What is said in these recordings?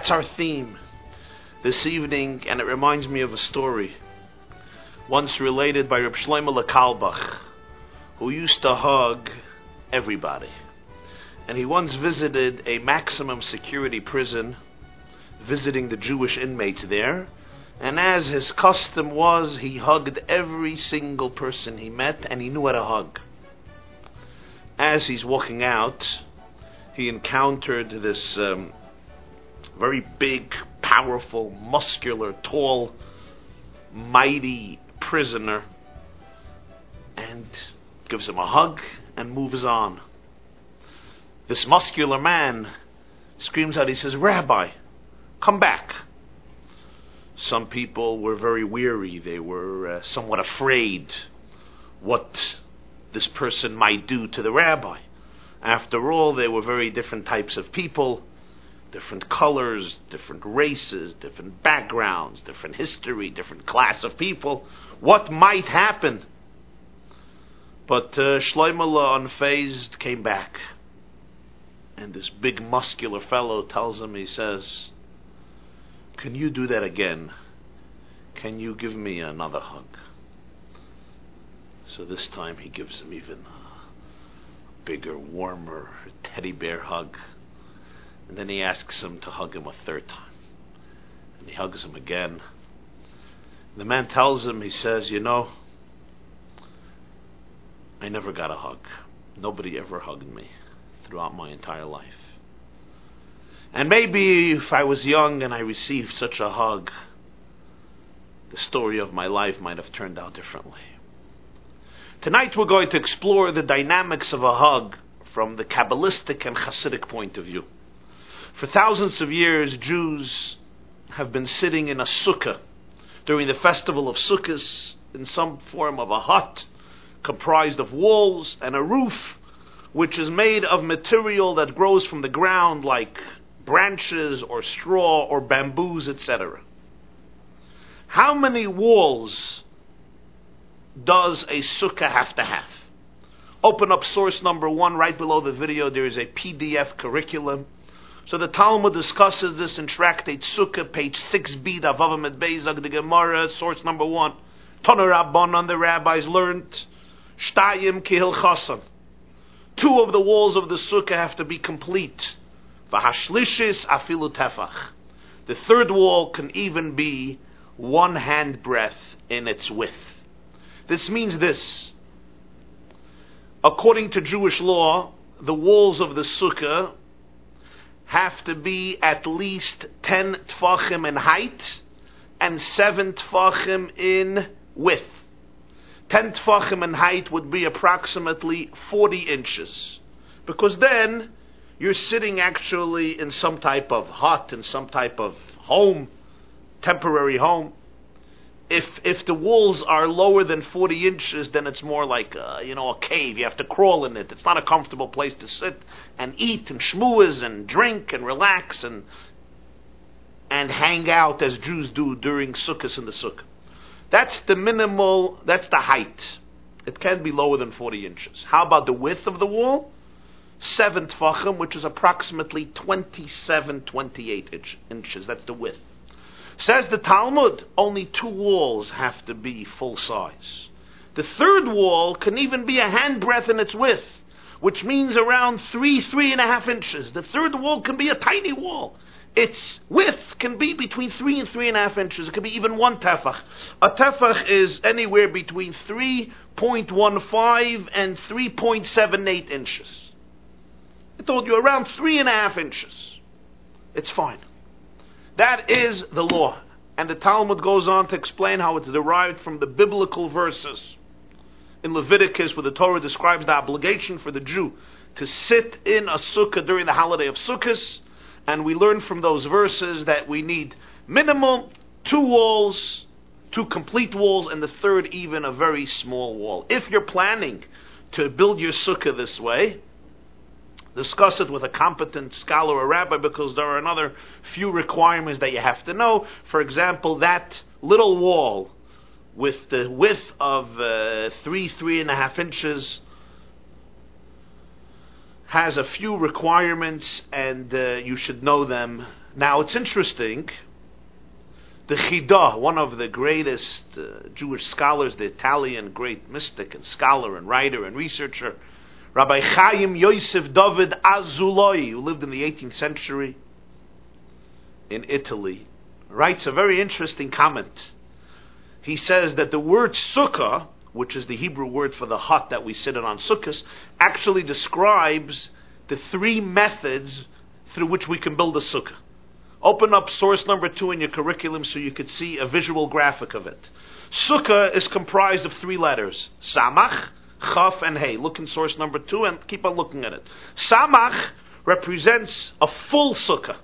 That's our theme this evening, and it reminds me of a story once related by Reb Shlomo Carlebach, who used to hug everybody. And he once visited a maximum security prison, visiting the Jewish inmates there. And as his custom was, he hugged every single person he met, and he knew how to hug. As he's walking out, he encountered this um, very big, powerful, muscular, tall, mighty prisoner and gives him a hug and moves on. This muscular man screams out, he says, Rabbi, come back. Some people were very weary. They were uh, somewhat afraid what this person might do to the rabbi. After all, they were very different types of people, different colors, different races, different backgrounds, different history, different class of people. What might happen? But uh, unfazed, came back. And this big muscular fellow tells him, he says, Can you do that again? Can you give me another hug? So this time he gives him even a bigger, warmer teddy bear hug. And then he asks him to hug him a third time. And he hugs him again. The man tells him, he says, You know, I never got a hug. Nobody ever hugged me throughout my entire life. And maybe if I was young and I received such a hug, the story of my life might have turned out differently. Tonight we're going to explore the dynamics of a hug from the Kabbalistic and Hasidic point of view. For thousands of years, Jews have been sitting in a sukkah during the festival of Sukkot in some form of a hut comprised of walls and a roof, which is made of material that grows from the ground like branches or straw or bamboos, etc. How many walls does a sukkah have to have? Open up source number one right below the video. There is a PDF curriculum. So the Talmud discusses this in Tractate Sukkah, page 6b, Davavim Bezag, the Gemara, source number one. Toner Rabbanon, the rabbis learned, Shtayim Kihil Chasan. Two of the walls of the Sukkah have to be complete. Vahashlishis Afilu Tefach. The third wall can even be one hand breadth in its width. This means this. According to Jewish law, the walls of the sukkah have to be at least 10 tfachim in height and 7 tfachim in width. 10 tfachim in height would be approximately 40 inches. Because then you're sitting actually in some type of hut, in some type of home, temporary home if if the walls are lower than 40 inches, then it's more like uh, you know a cave. You have to crawl in it. It's not a comfortable place to sit and eat and schmooze and drink and relax and and hang out as Jews do during Sukkot in the Sukkah. That's the minimal. That's the height. It can't be lower than 40 inches. How about the width of the wall? Seven tfachim, which is approximately 27, 28 inch, inches. That's the width. Says the Talmud, only two walls have to be full size. The third wall can even be a handbreadth in its width, which means around three, three and a half inches. The third wall can be a tiny wall. Its width can be between three and three and a half inches. It could be even one tefach. A tefach is anywhere between 3.15 and 3.78 inches. I told you around three and a half inches. It's fine. That is the law. And the Talmud goes on to explain how it's derived from the biblical verses. In Leviticus, where the Torah describes the obligation for the Jew to sit in a sukkah during the holiday of Sukkot, and we learn from those verses that we need minimum two walls, two complete walls, and the third even a very small wall. If you're planning to build your sukkah this way, discuss it with a competent scholar or rabbi because there are another few requirements that you have to know. For example, that little wall with the width of uh, three, three and a half inches has a few requirements and uh, you should know them. Now it's interesting. The Chida, one of the greatest uh, Jewish scholars, the Italian great mystic and scholar and writer and researcher, Rabbi Chaim Yosef David Azuloi, who lived in the 18th century in Italy, writes a very interesting comment. He says that the word sukkah, which is the Hebrew word for the hut that we sit in on Sukkot, actually describes the three methods through which we can build a sukkah. Open up source number two in your curriculum so you could see a visual graphic of it. Sukkah is comprised of three letters: Samach, Chaf, and Hey. Look in source number two and keep on looking at it. Samach represents a full sukkah,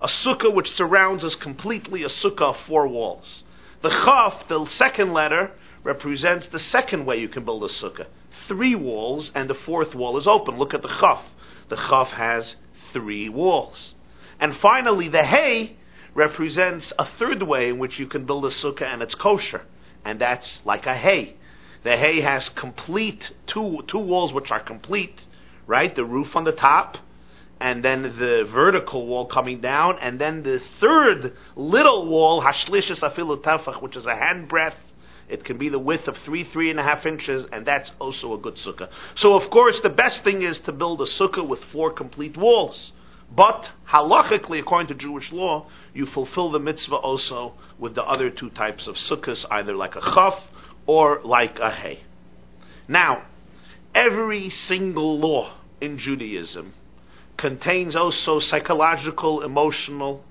a sukkah which surrounds us completely, a sukkah of four walls. The Chaf, the second letter, represents the second way you can build a sukkah. Three walls, and the fourth wall is open. Look at the Chaf. The Chaf has three walls. And finally, the Hay represents a third way in which you can build a sukkah and it's kosher. And that's like a hay. The hay has complete two two walls which are complete, right? The roof on the top, and then the vertical wall coming down, and then the third little wall, hashlishis afilu tefach, which is a handbreadth it can be the width of three, three and a half inches, and that's also a good sukkah. So, of course, the best thing is to build a sukkah with four complete walls. But halachically, according to Jewish law, you fulfill the mitzvah also with the other two types of sukkahs, either like a chaf or like a hay. Now, every single law in Judaism contains also psychological, emotional,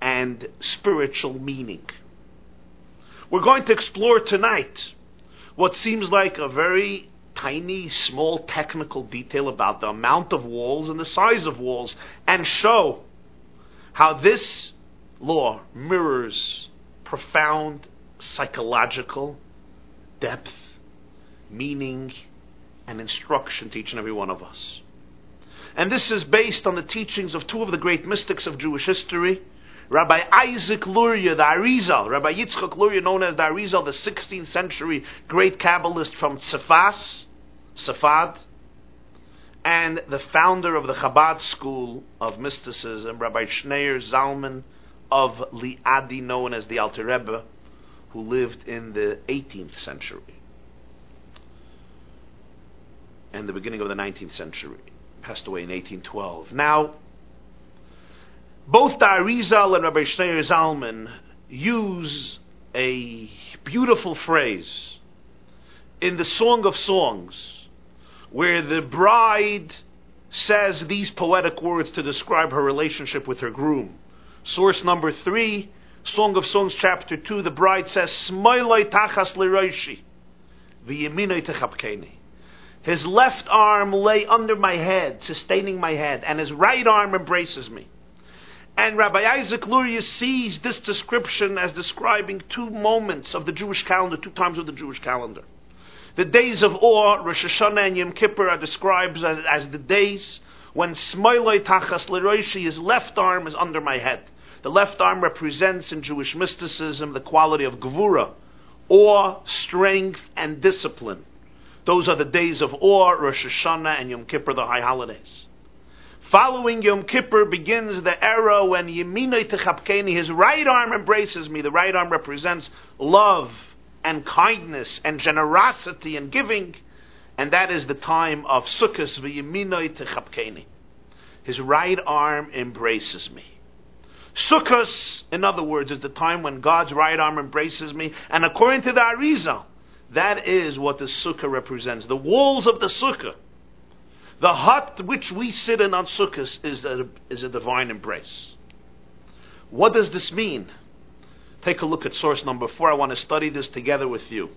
and spiritual meaning. We're going to explore tonight what seems like a very tiny, small technical detail about the amount of walls and the size of walls and show how this law mirrors profound psychological depth, meaning, and instruction to each and every one of us. And this is based on the teachings of two of the great mystics of Jewish history, Rabbi Isaac Luria, the Arizal, Rabbi Yitzchak Luria, known as the Arizal, the 16th century great Kabbalist from Tzefas, Safad, and the founder of the Chabad school of mysticism, Rabbi Schneur Zalman of Liadi, known as the Alter Rebbe, who lived in the 18th century and the beginning of the 19th century, passed away in 1812. Now, both the and Rabbi Schneur Zalman use a beautiful phrase in the Song of Songs where the bride says these poetic words to describe her relationship with her groom. Source number three, Song of Songs, chapter two, the bride says, Smoiloi tachas liroishi, v'yeminoi techapkeni. His left arm lay under my head, sustaining my head, and his right arm embraces me. And Rabbi Isaac Luria sees this description as describing two moments of the Jewish calendar, two times of the Jewish calendar. The days of awe, Rosh Hashanah and Yom Kippur, are described as, as the days when Smoiloi Tachas Leroishi, his left arm is under my head. The left arm represents in Jewish mysticism the quality of Gevura, awe, strength, and discipline. Those are the days of awe, Rosh Hashanah and Yom Kippur, the high holidays. Following Yom Kippur begins the era when Yeminoi Techapkeni, his right arm embraces me. The right arm represents love and kindness and generosity and giving. And that is the time of Sukkot v'Yeminoi Techapkeni. His right arm embraces me. Sukkot, in other words, is the time when God's right arm embraces me. And according to the Arizal, that is what the Sukkah represents. The walls of the Sukkah the hut which we sit in on Sukkot is a, is a divine embrace. What does this mean? Take a look at source number four. I want to study this together with you.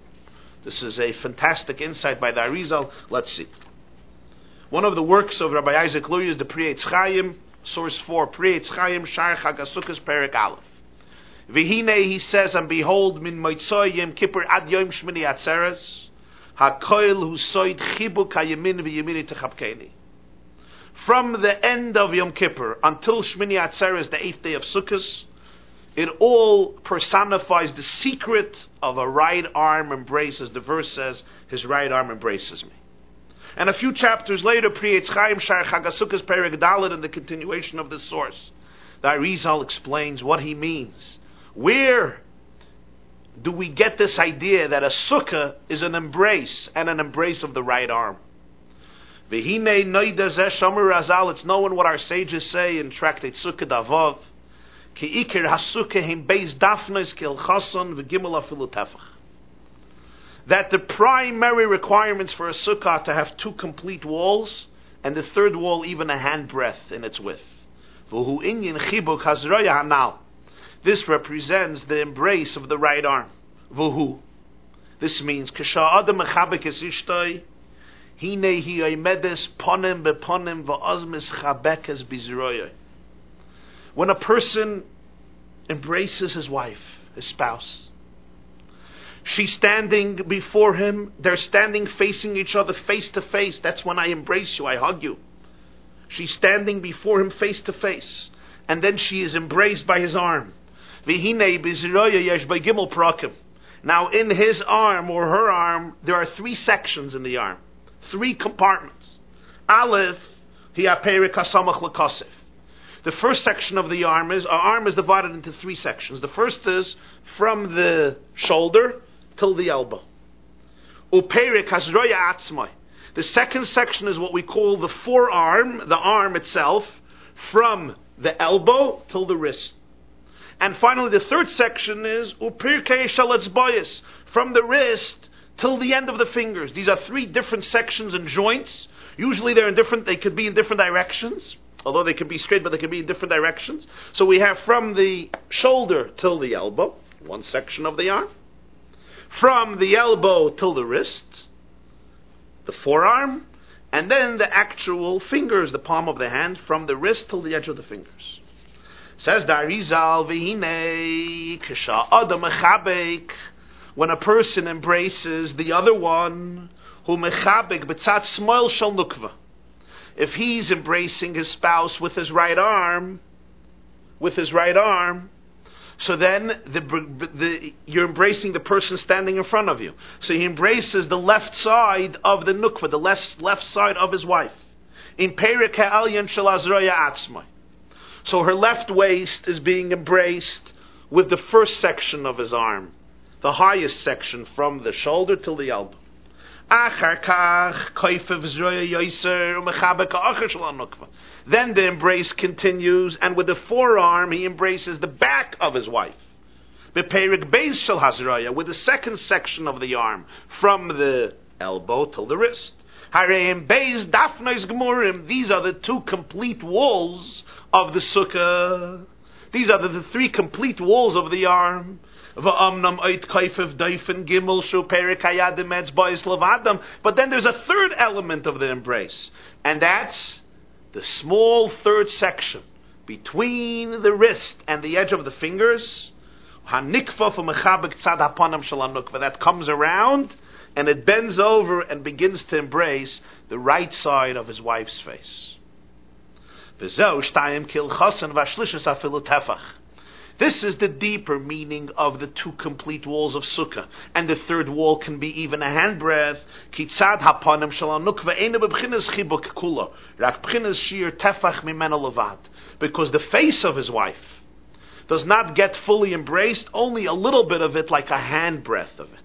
This is a fantastic insight by the Arizal. Let's see. One of the works of Rabbi Isaac Luria is the Pri Chaim, source 4, Pri Chaim, Shar Chagasukas, Perik Aleph. Vihine, he says, and behold, min moitzoy yom kippur ad yom shmini atzeres, Hakoil who soid chibuk hayemin v'yemini techapkeni. From the end of Yom Kippur until Shmini Atzeres, the eighth day of Sukkot, it all personifies the secret of a right arm embrace, as the verse says, his right arm embraces me. And a few chapters later, Pri Etz Chaim Shar Chagasukas Perek Dalet, in the continuation of this source, the Arizal explains what he means. Where do we get this idea that a sukkah is an embrace and an embrace of the right arm? It's known what our sages say in Tractate Sukkah Davov. Ki ikir hasukkah him beis dafnes kil chason v'gimel afilu tefach. That the primary requirements for a sukkah to have two complete walls, and the third wall even a handbreadth in its width. This represents the embrace of the right arm. Vuhu. This means. When a person embraces his wife, his spouse, she's standing before him, they're standing facing each other face to face. That's when I embrace you, I hug you. She's standing before him face to face, and then she is embraced by his arm. Now, in his arm or her arm, there are three sections in the arm three compartments. Aleph. The first section of the arm is, our arm is divided into three sections. The first is from the shoulder till the elbow. Uperik hasroya atzmai. The second section is what we call the forearm, the arm itself, from the elbow till the wrist. And finally, the third section is upirkei shalatzbayis, from the wrist till the end of the fingers. These are three different sections and joints. Usually they're in different, they could be in different directions, although they could be straight, but they could be in different directions. So we have from the shoulder till the elbow, one section of the arm. From the elbow till the wrist, the forearm, and then the actual fingers, the palm of the hand, from the wrist till the edge of the fingers. Says the Arizal, Vihine, Kisha Adam when a person embraces the other one, who mechabek betzat smoil shal. If he's embracing his spouse with his right arm, with his right arm, so then the, the, you're embracing the person standing in front of you. So he embraces the left side of the nukva, the left, left side of his wife. In Atzmai. So her left waist is being embraced with the first section of his arm the highest section from the shoulder till the elbow. Then the embrace continues, and with the forearm he embraces the back of his wife. With the second section of the arm, from the elbow till the wrist. These are the two complete walls of the sukkah. These are the, the three complete walls of the arm. But then there's a third element of the embrace, and that's the small third section between the wrist and the edge of the fingers. That comes around and it bends over and begins to embrace the right side of his wife's face. This is the deeper meaning of the two complete walls of Sukkah. And the third wall can be even a handbreadth. Kitzad hapanim shalanukva chibuk kula. Rak shir tefach mimena. Because the face of his wife does not get fully embraced, only a little bit of it, like a handbreadth of it.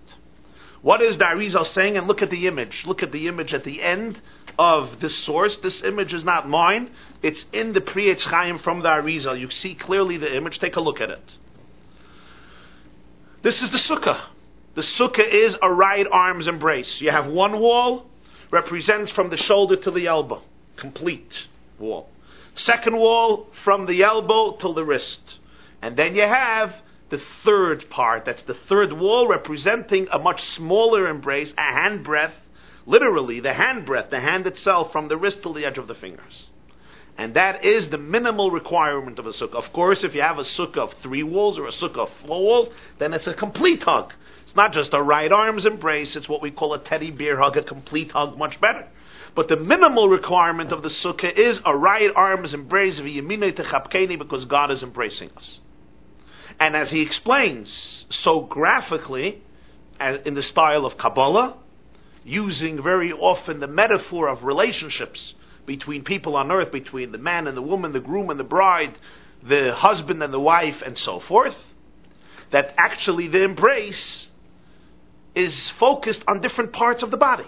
What is the Arizal saying? And look at the image. Look at the image at the end of this source. This image is not mine. It's in the Pri Etz Chaim from the Arizal. You see clearly the image. Take a look at it. This is the sukkah. The sukkah is a right arm's embrace. You have one wall, represents from the shoulder to the elbow. Complete wall. Second wall, from the elbow till the wrist. And then you have the third part. That's the third wall representing a much smaller embrace, a handbreadth, literally the handbreadth, the hand itself from the wrist to the edge of the fingers. And that is the minimal requirement of a sukkah. Of course, if you have a sukkah of three walls or a sukkah of four walls, then it's a complete hug. It's not just a right arm's embrace, it's what we call a teddy bear hug, a complete hug, much better. But the minimal requirement of the sukkah is a right arm's embrace because God is embracing us. And as he explains so graphically, uh, in the style of Kabbalah, using very often the metaphor of relationships between people on earth, between the man and the woman, the groom and the bride, the husband and the wife, and so forth, that actually the embrace is focused on different parts of the body.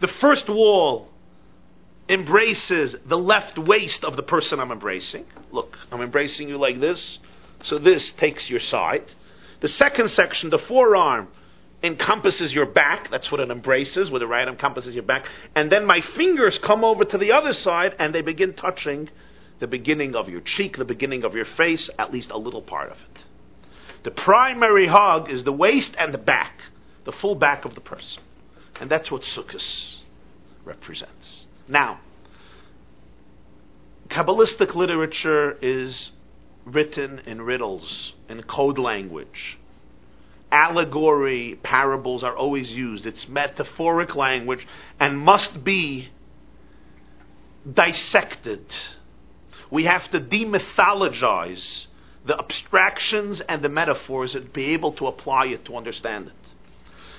The first wall embraces the left waist of the person I'm embracing. Look, I'm embracing you like this, so this takes your side. The second section, the forearm, encompasses your back. That's what it embraces, where the right encompasses your back. And then my fingers come over to the other side and they begin touching the beginning of your cheek, the beginning of your face, at least a little part of it. The primary hug is the waist and the back, the full back of the person. And that's what Sukkot represents. Now, Kabbalistic literature is written in riddles, in code language. Allegory, parables are always used. It's metaphoric language and must be dissected. We have to demythologize the abstractions and the metaphors and be able to apply it to understand it.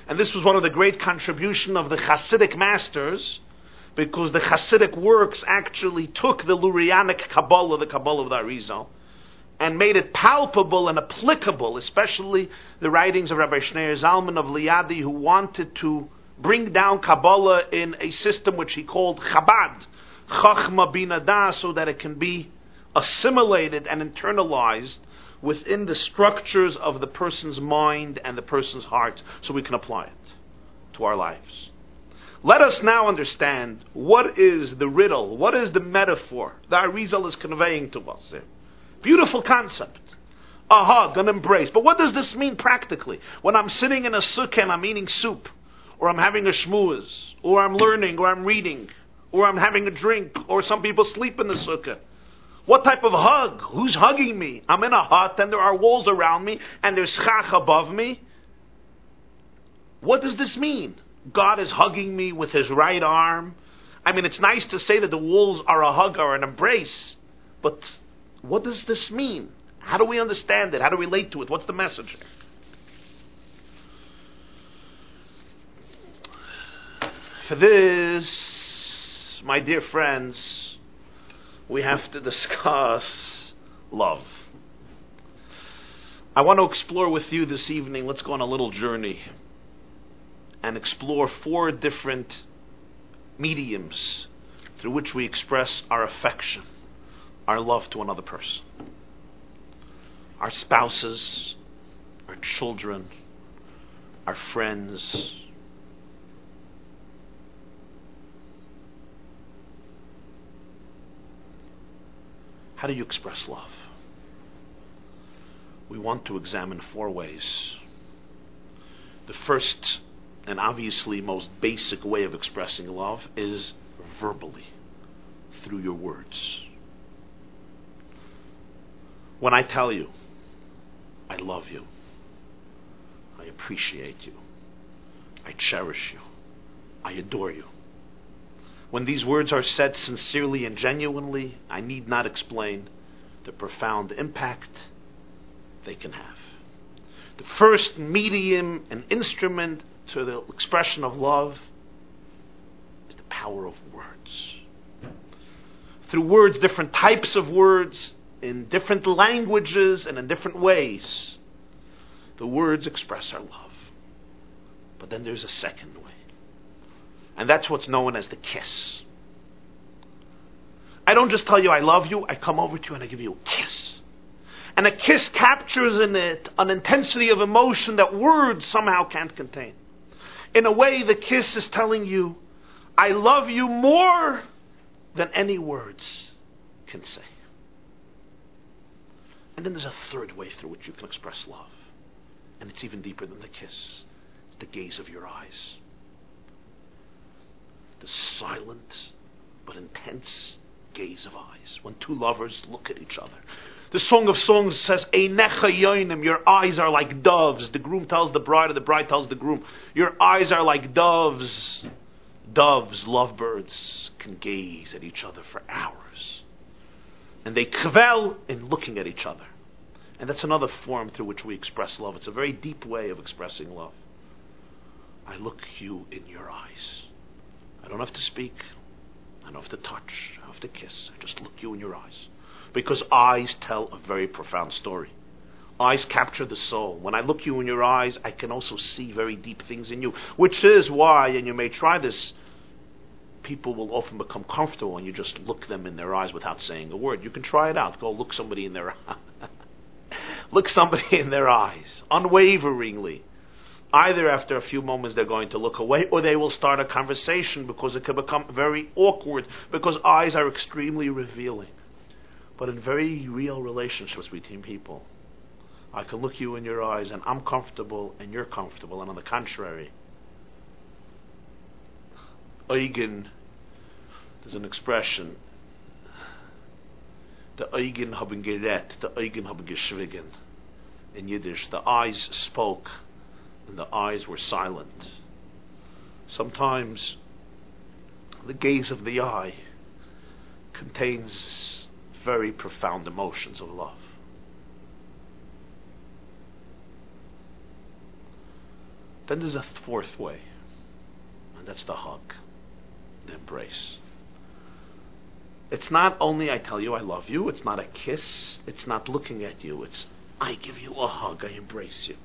And this was one of the great contribution of the Hasidic masters, because the Hasidic works actually took the Lurianic Kabbalah, the Kabbalah of the Arizal, and made it palpable and applicable, especially the writings of Rabbi Schneur Zalman of Liadi, who wanted to bring down Kabbalah in a system which he called Chabad, Chachma Binada, so that it can be assimilated and internalized within the structures of the person's mind and the person's heart, so we can apply it to our lives. Let us now understand what is the riddle, what is the metaphor that Arizal is conveying to us. Beautiful concept. A hug, an embrace. But what does this mean practically? When I'm sitting in a sukkah and I'm eating soup, or I'm having a shmooze, or I'm learning, or I'm reading, or I'm having a drink, or some people sleep in the sukkah. What type of hug? Who's hugging me? I'm in a hut and there are walls around me and there's schach above me. What does this mean? God is hugging me with his right arm. I mean, it's nice to say that the walls are a hug or an embrace, but what does this mean? How do we understand it? How do we relate to it? What's the message? For this, my dear friends, we have to discuss love. I want to explore with you this evening, let's go on a little journey and explore four different mediums through which we express our affection our love to another person. Our spouses, our children, our friends. How do you express love? We want to examine four ways. The first and obviously most basic way of expressing love is verbally, through your words. When I tell you, I love you, I appreciate you, I cherish you, I adore you. When these words are said sincerely and genuinely, I need not explain the profound impact they can have. The first medium and instrument to the expression of love is the power of words. Through words, different types of words, in different languages and in different ways, the words express our love. But then there's a second way. And that's what's known as the kiss. I don't just tell you I love you, I come over to you and I give you a kiss. And a kiss captures in it an intensity of emotion that words somehow can't contain. In a way, the kiss is telling you, I love you more than any words can say. And then there's a third way through which you can express love. And it's even deeper than the kiss. It's the gaze of your eyes. The silent but intense gaze of eyes. When two lovers look at each other. The Song of Songs says, Your eyes are like doves. The groom tells the bride, or the bride tells the groom, Your eyes are like doves. Doves, lovebirds, can gaze at each other for hours and they kvel in looking at each other. And that's another form through which we express love. It's a very deep way of expressing love. I look you in your eyes. I don't have to speak. I don't have to touch. I don't have to kiss. I just look you in your eyes. Because eyes tell a very profound story. Eyes capture the soul. When I look you in your eyes, I can also see very deep things in you. Which is why, and you may try this, people will often become comfortable when you just look them in their eyes without saying a word. You can try it out. Go look somebody in their look somebody in their eyes, unwaveringly. Either after a few moments they're going to look away or they will start a conversation because it can become very awkward because eyes are extremely revealing. But in very real relationships between people, I can look you in your eyes and I'm comfortable and you're comfortable. And on the contrary, Eugen, there's an expression, the Eugen haben gerät, the Eugen haben geschwiegen. In Yiddish, the eyes spoke and the eyes were silent. Sometimes the gaze of the eye contains very profound emotions of love. Then there's a fourth way, and that's the hug, embrace. It's not only I tell you I love you, it's not a kiss, it's not looking at you, it's I give you a hug, I embrace you.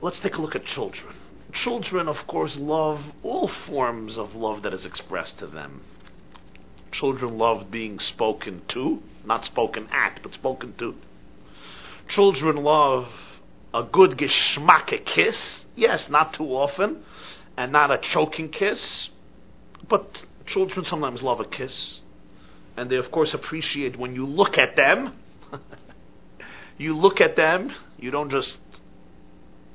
Let's take a look at children. Children, of course, love all forms of love that is expressed to them. Children love being spoken to, not spoken at, but spoken to. Children love a good geschmack kiss. Yes, not too often, and not a choking kiss. But children sometimes love a kiss. And they, of course, appreciate when you look at them. you look at them, you don't just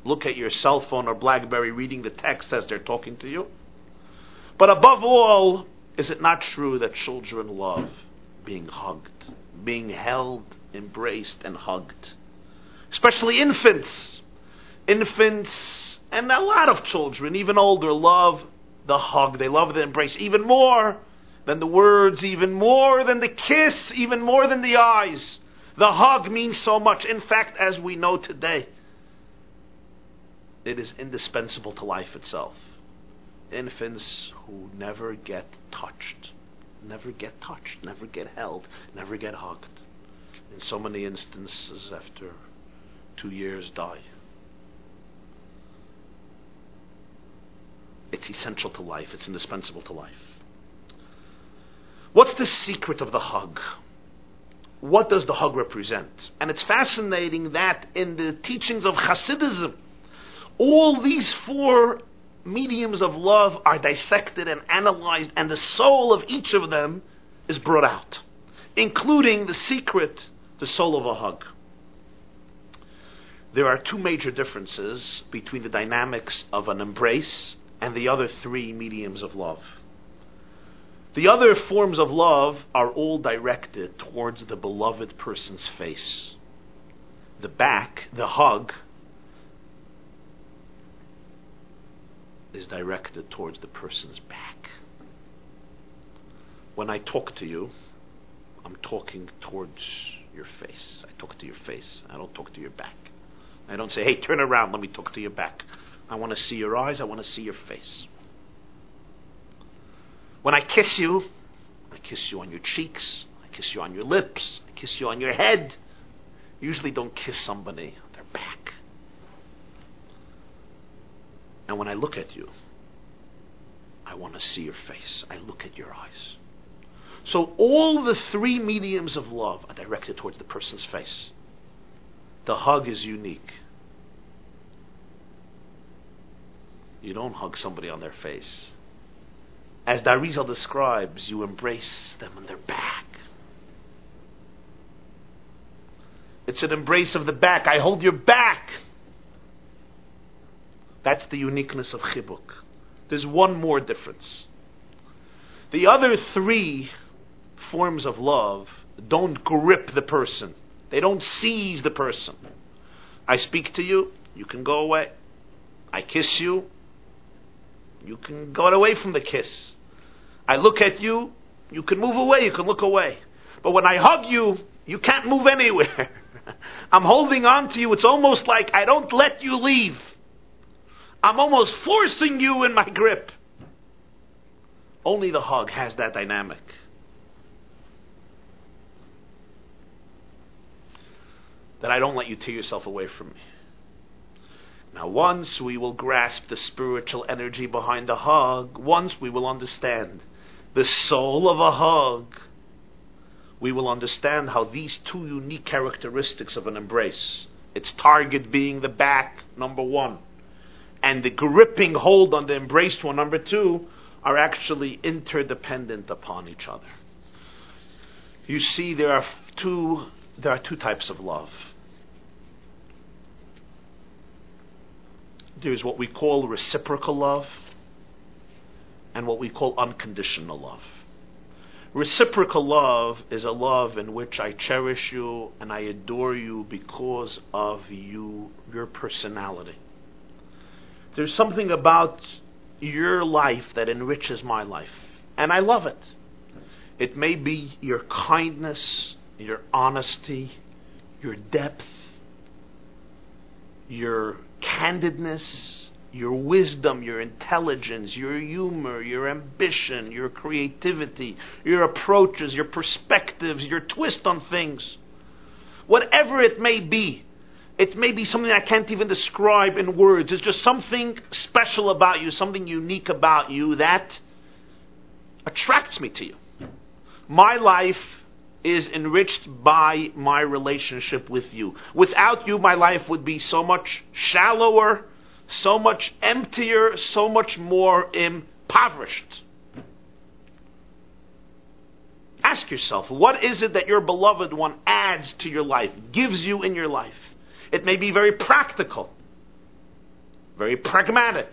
look at your cell phone or Blackberry reading the text as they're talking to you. But above all, is it not true that children love being hugged, being held, embraced, and hugged? Especially infants. Infants and a lot of children, even older, love the hug. They love the embrace even more than the words, even more than the kiss, even more than the eyes. The hug means so much. In fact, as we know today, it is indispensable to life itself. Infants who never get touched, never get touched, never get held, never get hugged. In so many instances, after two years, die. It's essential to life, it's indispensable to life. What's the secret of the hug? What does the hug represent? And it's fascinating that in the teachings of Hasidism, all these four mediums of love are dissected and analyzed, and the soul of each of them is brought out, including the secret, the soul of a hug. There are two major differences between the dynamics of an embrace and the other three mediums of love. The other forms of love are all directed towards the beloved person's face. The back, the hug, is directed towards the person's back. When I talk to you, I'm talking towards your face. I talk to your face. I don't talk to your back. I don't say, hey, turn around, let me talk to your back. I want to see your eyes, I want to see your face. When I kiss you, I kiss you on your cheeks, I kiss you on your lips, I kiss you on your head. Usually don't kiss somebody on their back. And when I look at you, I want to see your face. I look at your eyes. So all the three mediums of love are directed towards the person's face. The hug is unique. You don't hug somebody on their face. As the Arizal describes, you embrace them on their back. It's an embrace of the back. I hold your back. That's the uniqueness of chibuk. There's one more difference. The other three forms of love don't grip the person. They don't seize the person. I speak to you, you can go away. I kiss you, you can go away from the kiss. I look at you, you can move away, you can look away. But when I hug you, you can't move anywhere. I'm holding on to you. It's almost like I don't let you leave. I'm almost forcing you in my grip. Only the hug has that dynamic. That I don't let you tear yourself away from me. Now, once we will grasp the spiritual energy behind the hug, once we will understand the soul of a hug, we will understand how these two unique characteristics of an embrace, its target being the back, number one, and the gripping hold on the embraced one, number two, are actually interdependent upon each other. You see, there are two, there are two types of love. There's what we call reciprocal love and what we call unconditional love. Reciprocal love is a love in which I cherish you and I adore you because of you, your personality. There's something about your life that enriches my life, and I love it. It may be your kindness, your honesty, your depth, your candidness, your wisdom, your intelligence, your humor, your ambition, your creativity, your approaches, your perspectives, your twist on things. Whatever it may be, it may be something I can't even describe in words. It's just something special about you, something unique about you that attracts me to you. My life is enriched by my relationship with you. Without you, my life would be so much shallower, so much emptier, so much more impoverished. Ask yourself, what is it that your beloved one adds to your life, gives you in your life? It may be very practical, very pragmatic,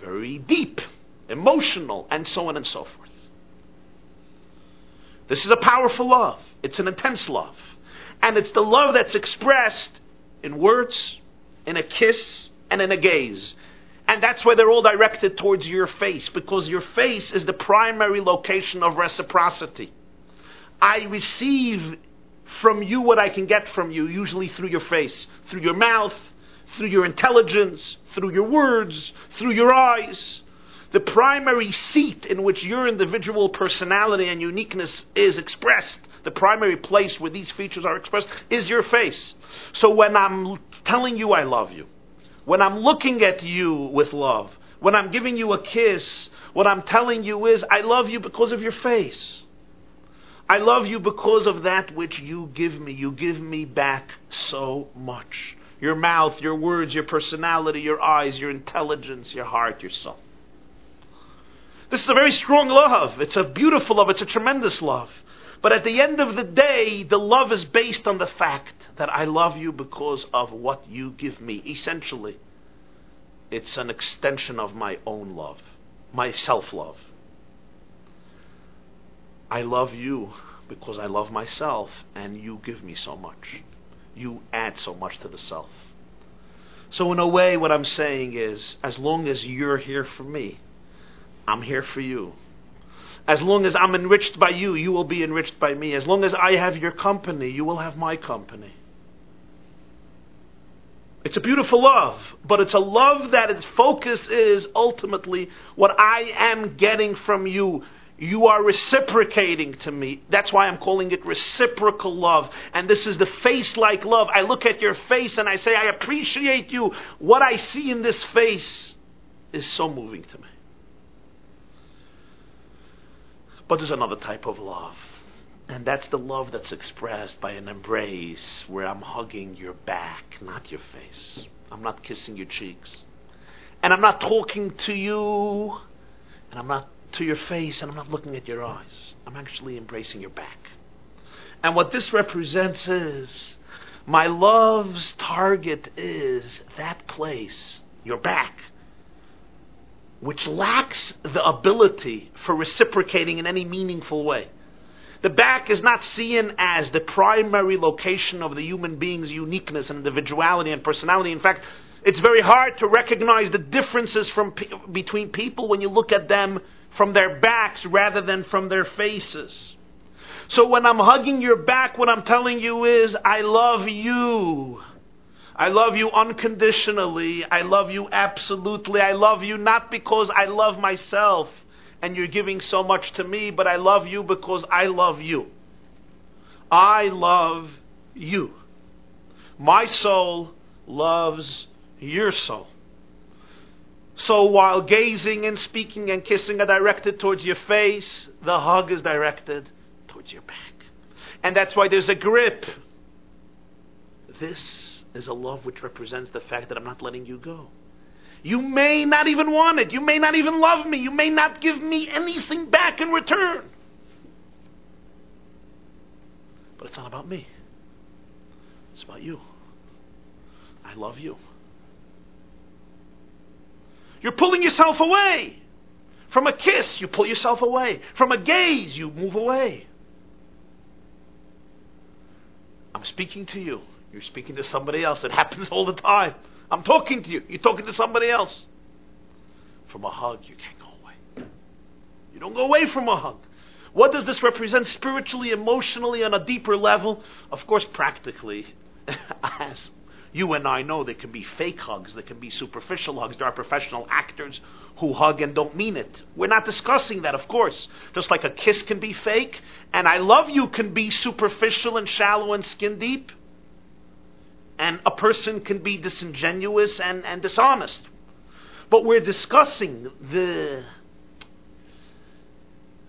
very deep, emotional, and so on and so forth. This is a powerful love. It's an intense love. And it's the love that's expressed in words, in a kiss, and in a gaze. And that's why they're all directed towards your face, because your face is the primary location of reciprocity. I receive from you what I can get from you, usually through your face, through your mouth, through your intelligence, through your words, through your eyes. The primary seat in which your individual personality and uniqueness is expressed, the primary place where these features are expressed, is your face. So when I'm telling you I love you, when I'm looking at you with love, when I'm giving you a kiss, what I'm telling you is I love you because of your face. I love you because of that which you give me. You give me back so much. Your mouth, your words, your personality, your eyes, your intelligence, your heart, your soul. This is a very strong love. It's a beautiful love. It's a tremendous love. But at the end of the day, the love is based on the fact that I love you because of what you give me. Essentially, it's an extension of my own love, my self love. I love you because I love myself and you give me so much. You add so much to the self. So, in a way, what I'm saying is as long as you're here for me, I'm here for you. As long as I'm enriched by you, you will be enriched by me. As long as I have your company, you will have my company. It's a beautiful love, but it's a love that its focus is ultimately what I am getting from you. You are reciprocating to me. That's why I'm calling it reciprocal love. And this is the face like love. I look at your face and I say, I appreciate you. What I see in this face is so moving to me. But there's another type of love. And that's the love that's expressed by an embrace where I'm hugging your back, not your face. I'm not kissing your cheeks. And I'm not talking to you, and I'm not to your face, and I'm not looking at your eyes. I'm actually embracing your back. And what this represents is my love's target is that place, your back, which lacks the ability for reciprocating in any meaningful way. The back is not seen as the primary location of the human being's uniqueness and individuality and personality. In fact, it's very hard to recognize the differences from between people when you look at them from their backs rather than from their faces. So when I'm hugging your back, what I'm telling you is, I love you. I love you unconditionally. I love you absolutely. I love you not because I love myself and you're giving so much to me, but I love you because I love you. I love you. My soul loves your soul. So while gazing and speaking and kissing are directed towards your face, the hug is directed towards your back. And that's why there's a grip. This is a love which represents the fact that I'm not letting you go. You may not even want it. You may not even love me. You may not give me anything back in return. But it's not about me. It's about you. I love you. You're pulling yourself away. From a kiss, you pull yourself away. From a gaze, you move away. I'm speaking to you. You're speaking to somebody else. It happens all the time. I'm talking to you. You're talking to somebody else. From a hug, you can't go away. You don't go away from a hug. What does this represent spiritually, emotionally, on a deeper level? Of course, practically, as you and I know, there can be fake hugs, there can be superficial hugs. There are professional actors who hug and don't mean it. We're not discussing that, of course. Just like a kiss can be fake, and I love you can be superficial and shallow and skin deep, and a person can be disingenuous and, and dishonest. But we're discussing the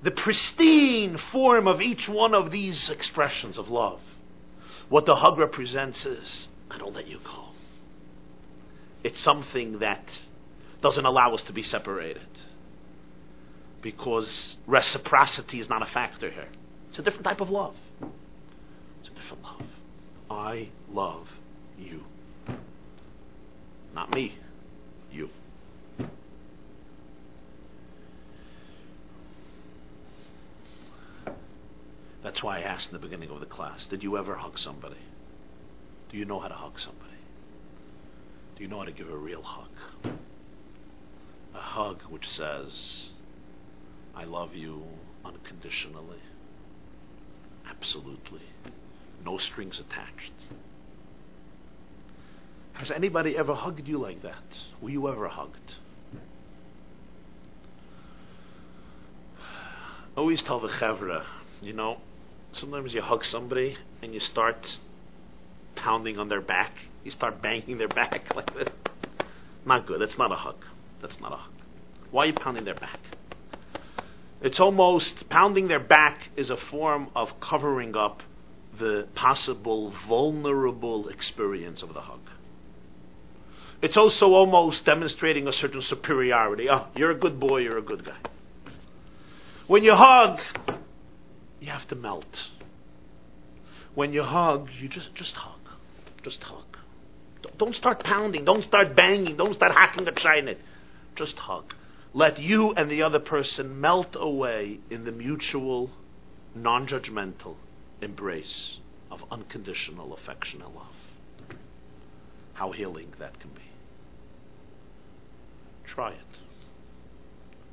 the pristine form of each one of these expressions of love. What the hug represents is, I don't let you go. It's something that doesn't allow us to be separated. Because reciprocity is not a factor here. It's a different type of love. It's a different love. I love you. Not me, you. That's why I asked in the beginning of the class Did you ever hug somebody? Do you know how to hug somebody? Do you know how to give a real hug? A hug which says, I love you unconditionally, absolutely, no strings attached. Has anybody ever hugged you like that? Were you ever hugged? I always tell the chevra, you know, sometimes you hug somebody and you start pounding on their back. You start banging their back like this. Not good. That's not a hug. That's not a hug. Why are you pounding their back? It's almost pounding their back is a form of covering up the possible vulnerable experience of the hug. It's also almost demonstrating a certain superiority. Oh, you're a good boy, you're a good guy. When you hug, you have to melt. When you hug, you just just hug. Just hug. Don't start pounding. Don't start banging. Don't start hacking the china. Just hug. Let you and the other person melt away in the mutual, non judgmental embrace of unconditional affection and love. How healing that can be. Try it.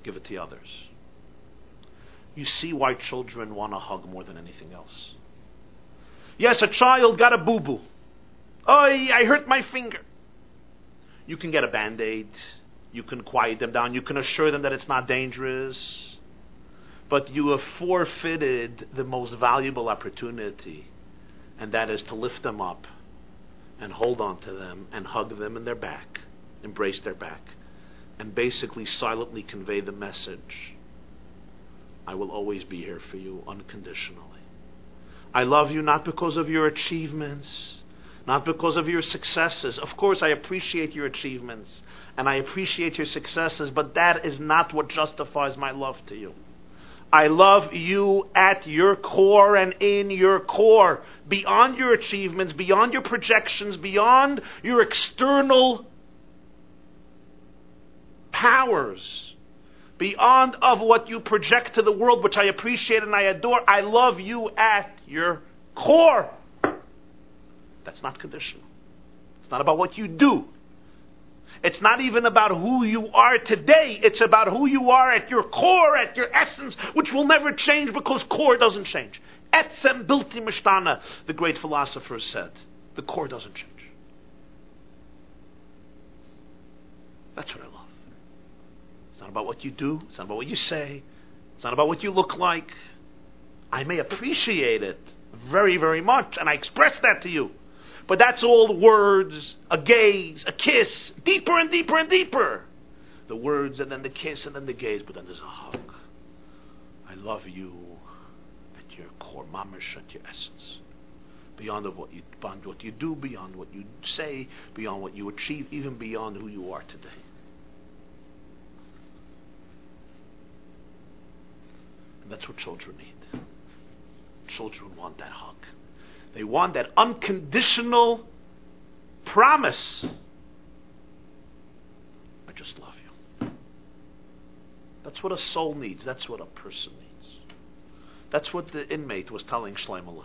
Give it to others. You see why children want to hug more than anything else. Yes, a child got a boo boo. Oh, I hurt my finger. You can get a band aid. You can quiet them down. You can assure them that it's not dangerous. But you have forfeited the most valuable opportunity, and that is to lift them up and hold on to them and hug them in their back, embrace their back, and basically silently convey the message I will always be here for you unconditionally. I love you not because of your achievements, not because of your successes. Of course, I appreciate your achievements and I appreciate your successes, but that is not what justifies my love to you. I love you at your core and in your core, beyond your achievements, beyond your projections, beyond your external powers beyond of what you project to the world, which I appreciate and I adore. I love you at your core. That's not conditional. It's not about what you do. It's not even about who you are today. It's about who you are at your core, at your essence, which will never change because core doesn't change. Etzem bilti mishtana, the great philosopher said. The core doesn't change. That's what I not about what you do. It's not about what you say. It's not about what you look like. I may appreciate it very, very much, and I express that to you. But that's all words, a gaze, a kiss, deeper and deeper and deeper. The words, and then the kiss, and then the gaze, but then there's a hug. I love you at your core, mamish, at your essence. Beyond of what you, beyond what you do, beyond what you say, beyond what you achieve, even beyond who you are today. And that's what children need. Children want that hug. They want that unconditional promise. I just love you. That's what a soul needs. That's what a person needs. That's what the inmate was telling Shlomo.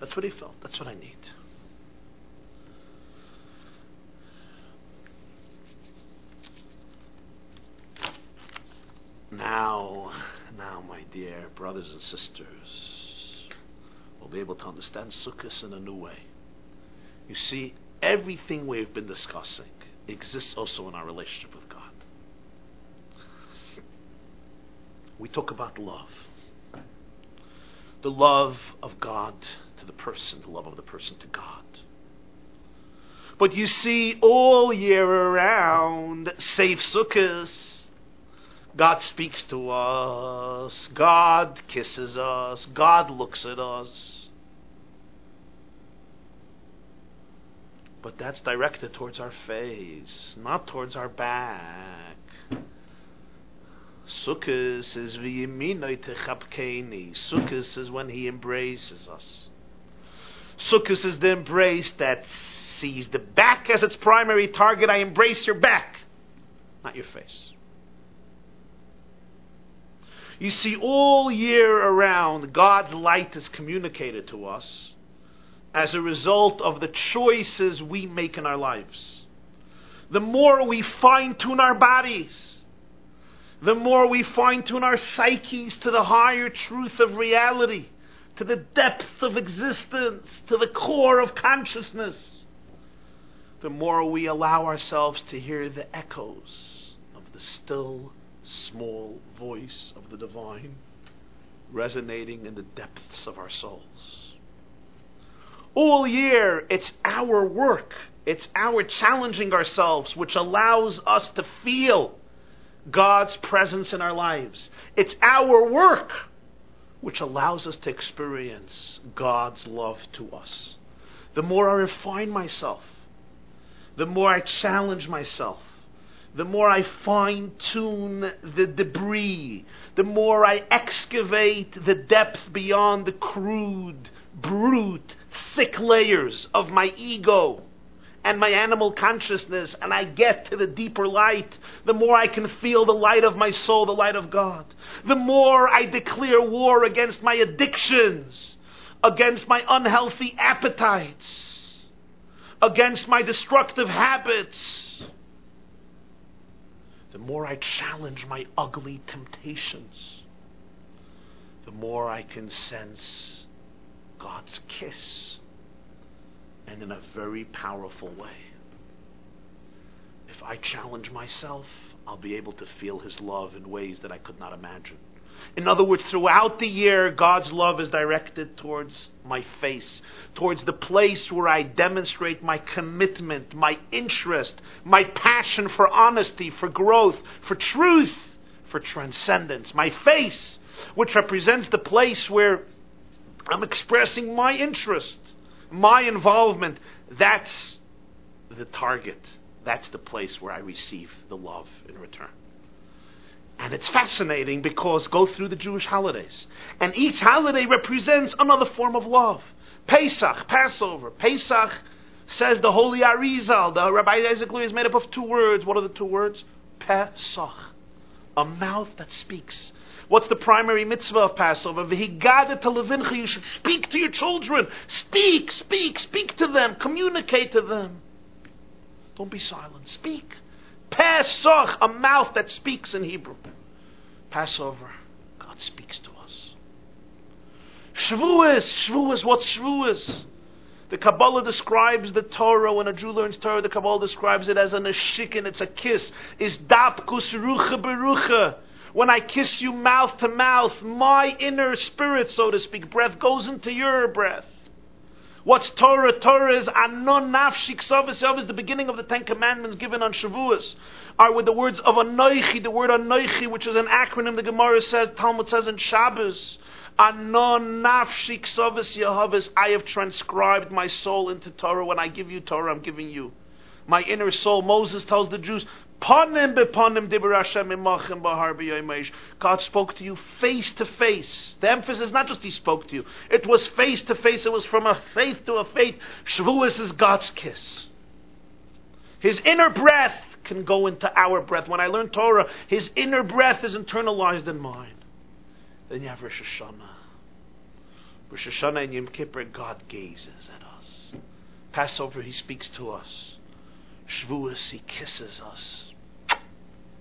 That's what he felt. That's what I need. Now, now, my dear brothers and sisters, we'll be able to understand Sukkot in a new way. You see, everything we've been discussing exists also in our relationship with God. We talk about love. The love of God to the person, the love of the person to God. But you see, all year around, save Sukkot, God speaks to us. God kisses us. God looks at us. But that's directed towards our face, not towards our back. Sukkot is v'yiminoi techapkeini. Is when He embraces us. Sukkot is the embrace that sees the back as its primary target. I embrace your back, not your face. You see, all year around, God's light is communicated to us as a result of the choices we make in our lives. The more we fine tune our bodies, the more we fine tune our psyches to the higher truth of reality, to the depth of existence, to the core of consciousness, the more we allow ourselves to hear the echoes of the still small voice of the divine resonating in the depths of our souls. All year, it's our work, it's our challenging ourselves which allows us to feel God's presence in our lives. It's our work which allows us to experience God's love to us. The more I refine myself, the more I challenge myself, the more I fine tune the debris, the more I excavate the depth beyond the crude, brute, thick layers of my ego and my animal consciousness, and I get to the deeper light, the more I can feel the light of my soul, the light of God. The more I declare war against my addictions, against my unhealthy appetites, against my destructive habits the more I challenge my ugly temptations, the more I can sense God's kiss, and in a very powerful way. If I challenge myself, I'll be able to feel His love in ways that I could not imagine. In other words, throughout the year, God's love is directed towards my face, towards the place where I demonstrate my commitment, my interest, my passion for honesty, for growth, for truth, for transcendence. My face, which represents the place where I'm expressing my interest, my involvement. That's the target. That's the place where I receive the love in return. And it's fascinating because go through the Jewish holidays. And each holiday represents another form of love. Pesach, Passover. Pesach says the holy Arizal. The Rabbi Isaac Lurie is made up of two words. What are the two words? Pesach. A mouth that speaks. What's the primary mitzvah of Passover? You should speak to your children. Speak, speak, speak to them. Communicate to them. Don't be silent. Speak. Pesach, a mouth that speaks in Hebrew. Passover, God speaks to us. Shavuos, Shavuos, what Shavuos? The Kabbalah describes the Torah, when a Jew learns Torah, the Kabbalah describes it as a neshikin, it's a kiss. Is dapkus rucha berucha. When I kiss you mouth to mouth, my inner spirit, so to speak, breath goes into your breath. What's Torah? Torah is anon nafshik is the beginning of the Ten Commandments given on Shavuos. Are with the words of Anoichi, the word Anoichi, which is an acronym the Gemara says, Talmud says in Shabbos. Anon nafshik Yehavis. I have transcribed my soul into Torah. When I give you Torah, I'm giving you my inner soul. Moses tells the Jews, God spoke to you face to face. The emphasis is not just He spoke to you. It was face to face. It was from a faith to a faith. Shavuos is God's kiss. His inner breath can go into our breath. When I learn Torah, His inner breath is internalized in mine. Then you have Rosh Hashanah. Rosh Hashanah and Yom Kippur, God gazes at us. Passover, He speaks to us. Shavuos, He kisses us.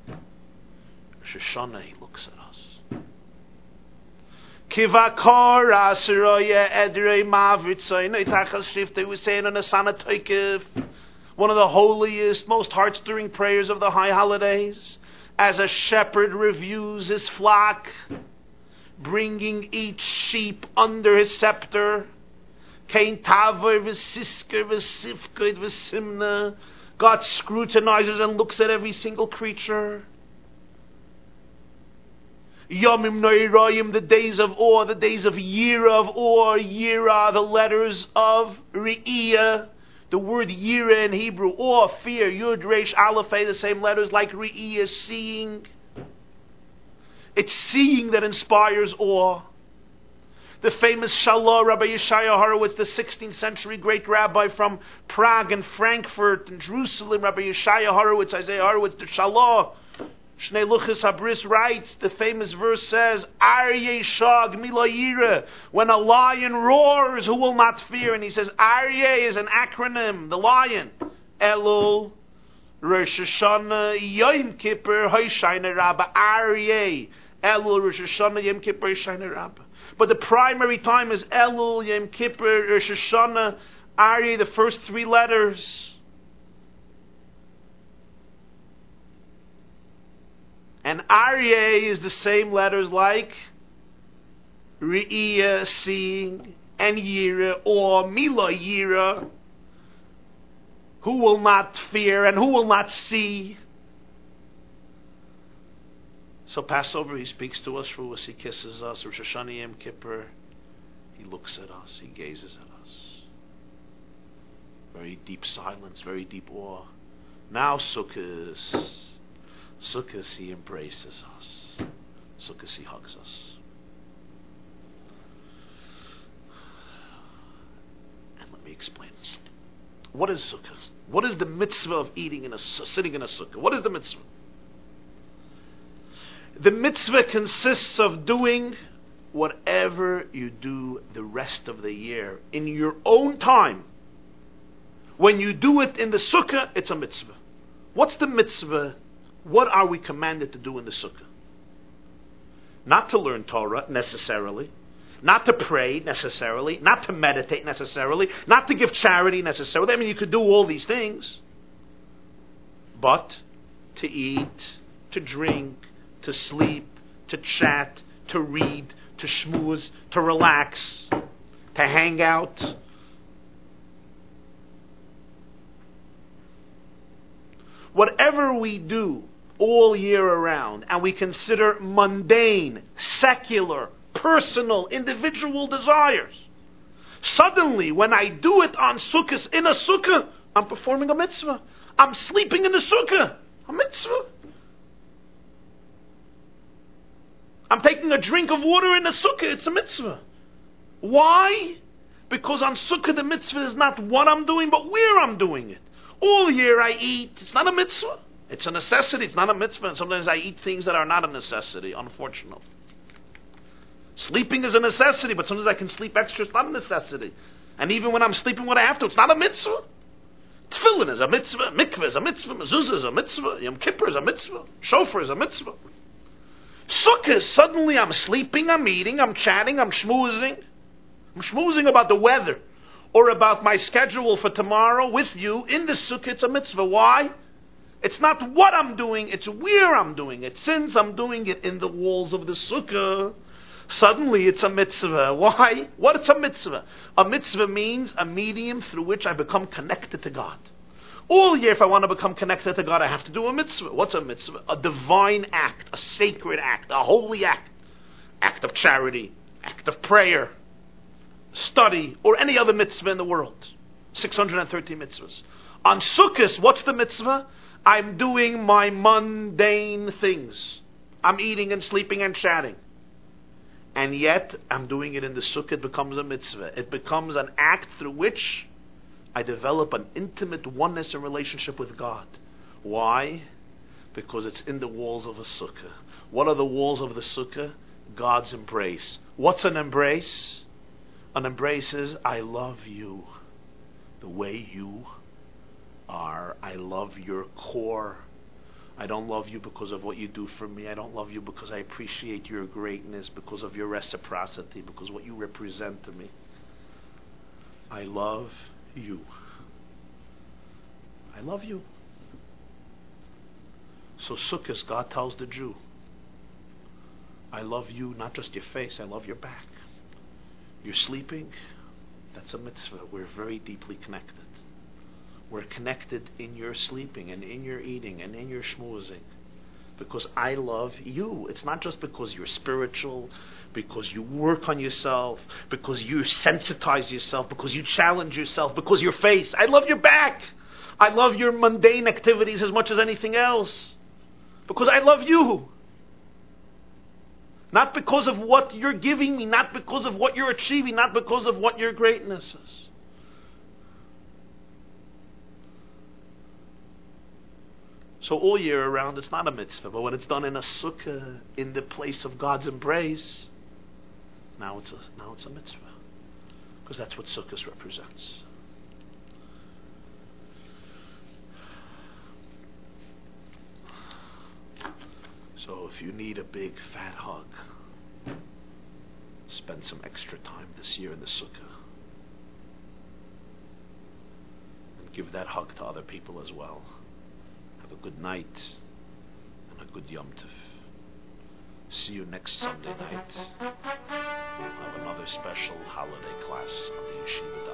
Rosh Hashanah, He looks at us. Kivakor asiroye edrei mavritzoy neitachas shifte we say in a sanatoikiv one of the holiest, most heart-stirring prayers of the high holidays, as a shepherd reviews his flock, bringing each sheep under his scepter. God scrutinizes and looks at every single creature. Yomim Noirayim, the days of awe, the days of Yira of awe, Yira, the letters of Re'iyah, the word Yira in Hebrew, awe, fear, Yud, Resh, Aleph, the same letters like Re'iyah, seeing. It's seeing that inspires awe. The famous Shalah, Rabbi Yeshaya Horowitz, the 16th century great rabbi from Prague and Frankfurt and Jerusalem, Rabbi Yeshaya Horowitz, Isaiah Horowitz, the Shalah, Shnei Luchas Habris writes, the famous verse says, Aryeh Shag Milayira. When a lion roars, who will not fear? And he says, Aryeh is an acronym, the lion. Elul, Rosh Hashanah, Yom Kippur, Hoshayna Rabbah, Aryeh. Elul, Rosh Hashanah, Yom Kippur, Hoshayna Rabbah. But the primary time is Elul, Yom Kippur, Rosh Hashanah, Aryeh, the first three letters. And Aryeh is the same letters like Re'iyah, seeing, and Yira, or Mila Yira, who will not fear and who will not see. So Passover, he speaks to us, Shavuos, he kisses us, Rosh Hashanah, Yom Kippur, he looks at us, he gazes at us. Very deep silence, very deep awe. Now Sukkot Sukkot, he embraces us. Sukkot, he hugs us. And let me explain. What is Sukkot? What is the mitzvah of eating in a sitting in a sukkah? What is the mitzvah? The mitzvah consists of doing whatever you do the rest of the year in your own time. When you do it in the sukkah, it's a mitzvah. What's the mitzvah what are we commanded to do in the sukkah? Not to learn Torah necessarily, not to pray necessarily, not to meditate necessarily, not to give charity necessarily. I mean, you could do all these things, but to eat, to drink, to sleep, to chat, to read, to schmooze, to relax, to hang out, whatever we do all year around and we consider mundane, secular, personal, individual desires, suddenly when I do it on sukkahs, in a sukkah, I'm performing a mitzvah. I'm sleeping in the sukkah, a mitzvah. I'm taking a drink of water in a sukkah, it's a mitzvah. Why? Because on sukkah the mitzvah is not what I'm doing, but where I'm doing it. All year I eat. It's not a mitzvah. It's a necessity. It's not a mitzvah. And sometimes I eat things that are not a necessity, unfortunately. Sleeping is a necessity, but sometimes I can sleep extra. It's not a necessity. And even when I'm sleeping what I have to, it's not a mitzvah. Tefillin is a mitzvah. Mikveh is a mitzvah. Mezuzah is a mitzvah. Yom Kippur is a mitzvah. Shofar is a mitzvah. Sukkah, suddenly I'm sleeping, I'm eating, I'm chatting, I'm schmoozing. I'm schmoozing about the weather or about my schedule for tomorrow with you in the sukkah. It's a mitzvah. Why? It's not what I'm doing, it's where I'm doing it. Since I'm doing it in the walls of the sukkah, suddenly it's a mitzvah. Why? What is a mitzvah? A mitzvah means a medium through which I become connected to God. All year, if I want to become connected to God, I have to do a mitzvah. What's a mitzvah? A divine act, a sacred act, a holy act. Act of charity, act of prayer, study, or any other mitzvah in the world. 630 mitzvahs. On Sukkot, what's the mitzvah? I'm doing my mundane things. I'm eating and sleeping and chatting. And yet, I'm doing it in the Sukkot, It becomes a mitzvah. It becomes an act through which I develop an intimate oneness and relationship with God. Why? Because it's in the walls of a sukkah. What are the walls of the sukkah? God's embrace. What's an embrace? An embrace is, I love you the way you are. I love your core. I don't love you because of what you do for me. I don't love you because I appreciate your greatness, because of your reciprocity, because what you represent to me. I love you. I love you. So Sukkot, God tells the Jew, I love you, not just your face, I love your back. You're sleeping, that's a mitzvah. We're very deeply connected. We're connected in your sleeping and in your eating and in your schmoozing. Because I love you. It's not just because you're spiritual, because you work on yourself, because you sensitize yourself, because you challenge yourself, because your face. I love your back. I love your mundane activities as much as anything else. Because I love you. Not because of what you're giving me, not because of what you're achieving, not because of what your greatness is. So all year around, it's not a mitzvah, but when it's done in a sukkah, in the place of God's embrace, now it's a now it's a mitzvah, because that's what sukkah represents. So if you need a big fat hug, spend some extra time this year in the sukkah. And give that hug to other people as well. Have a good night and a good Yom Tov. See you next Sunday night. We'll have another special holiday class on the Yeshiva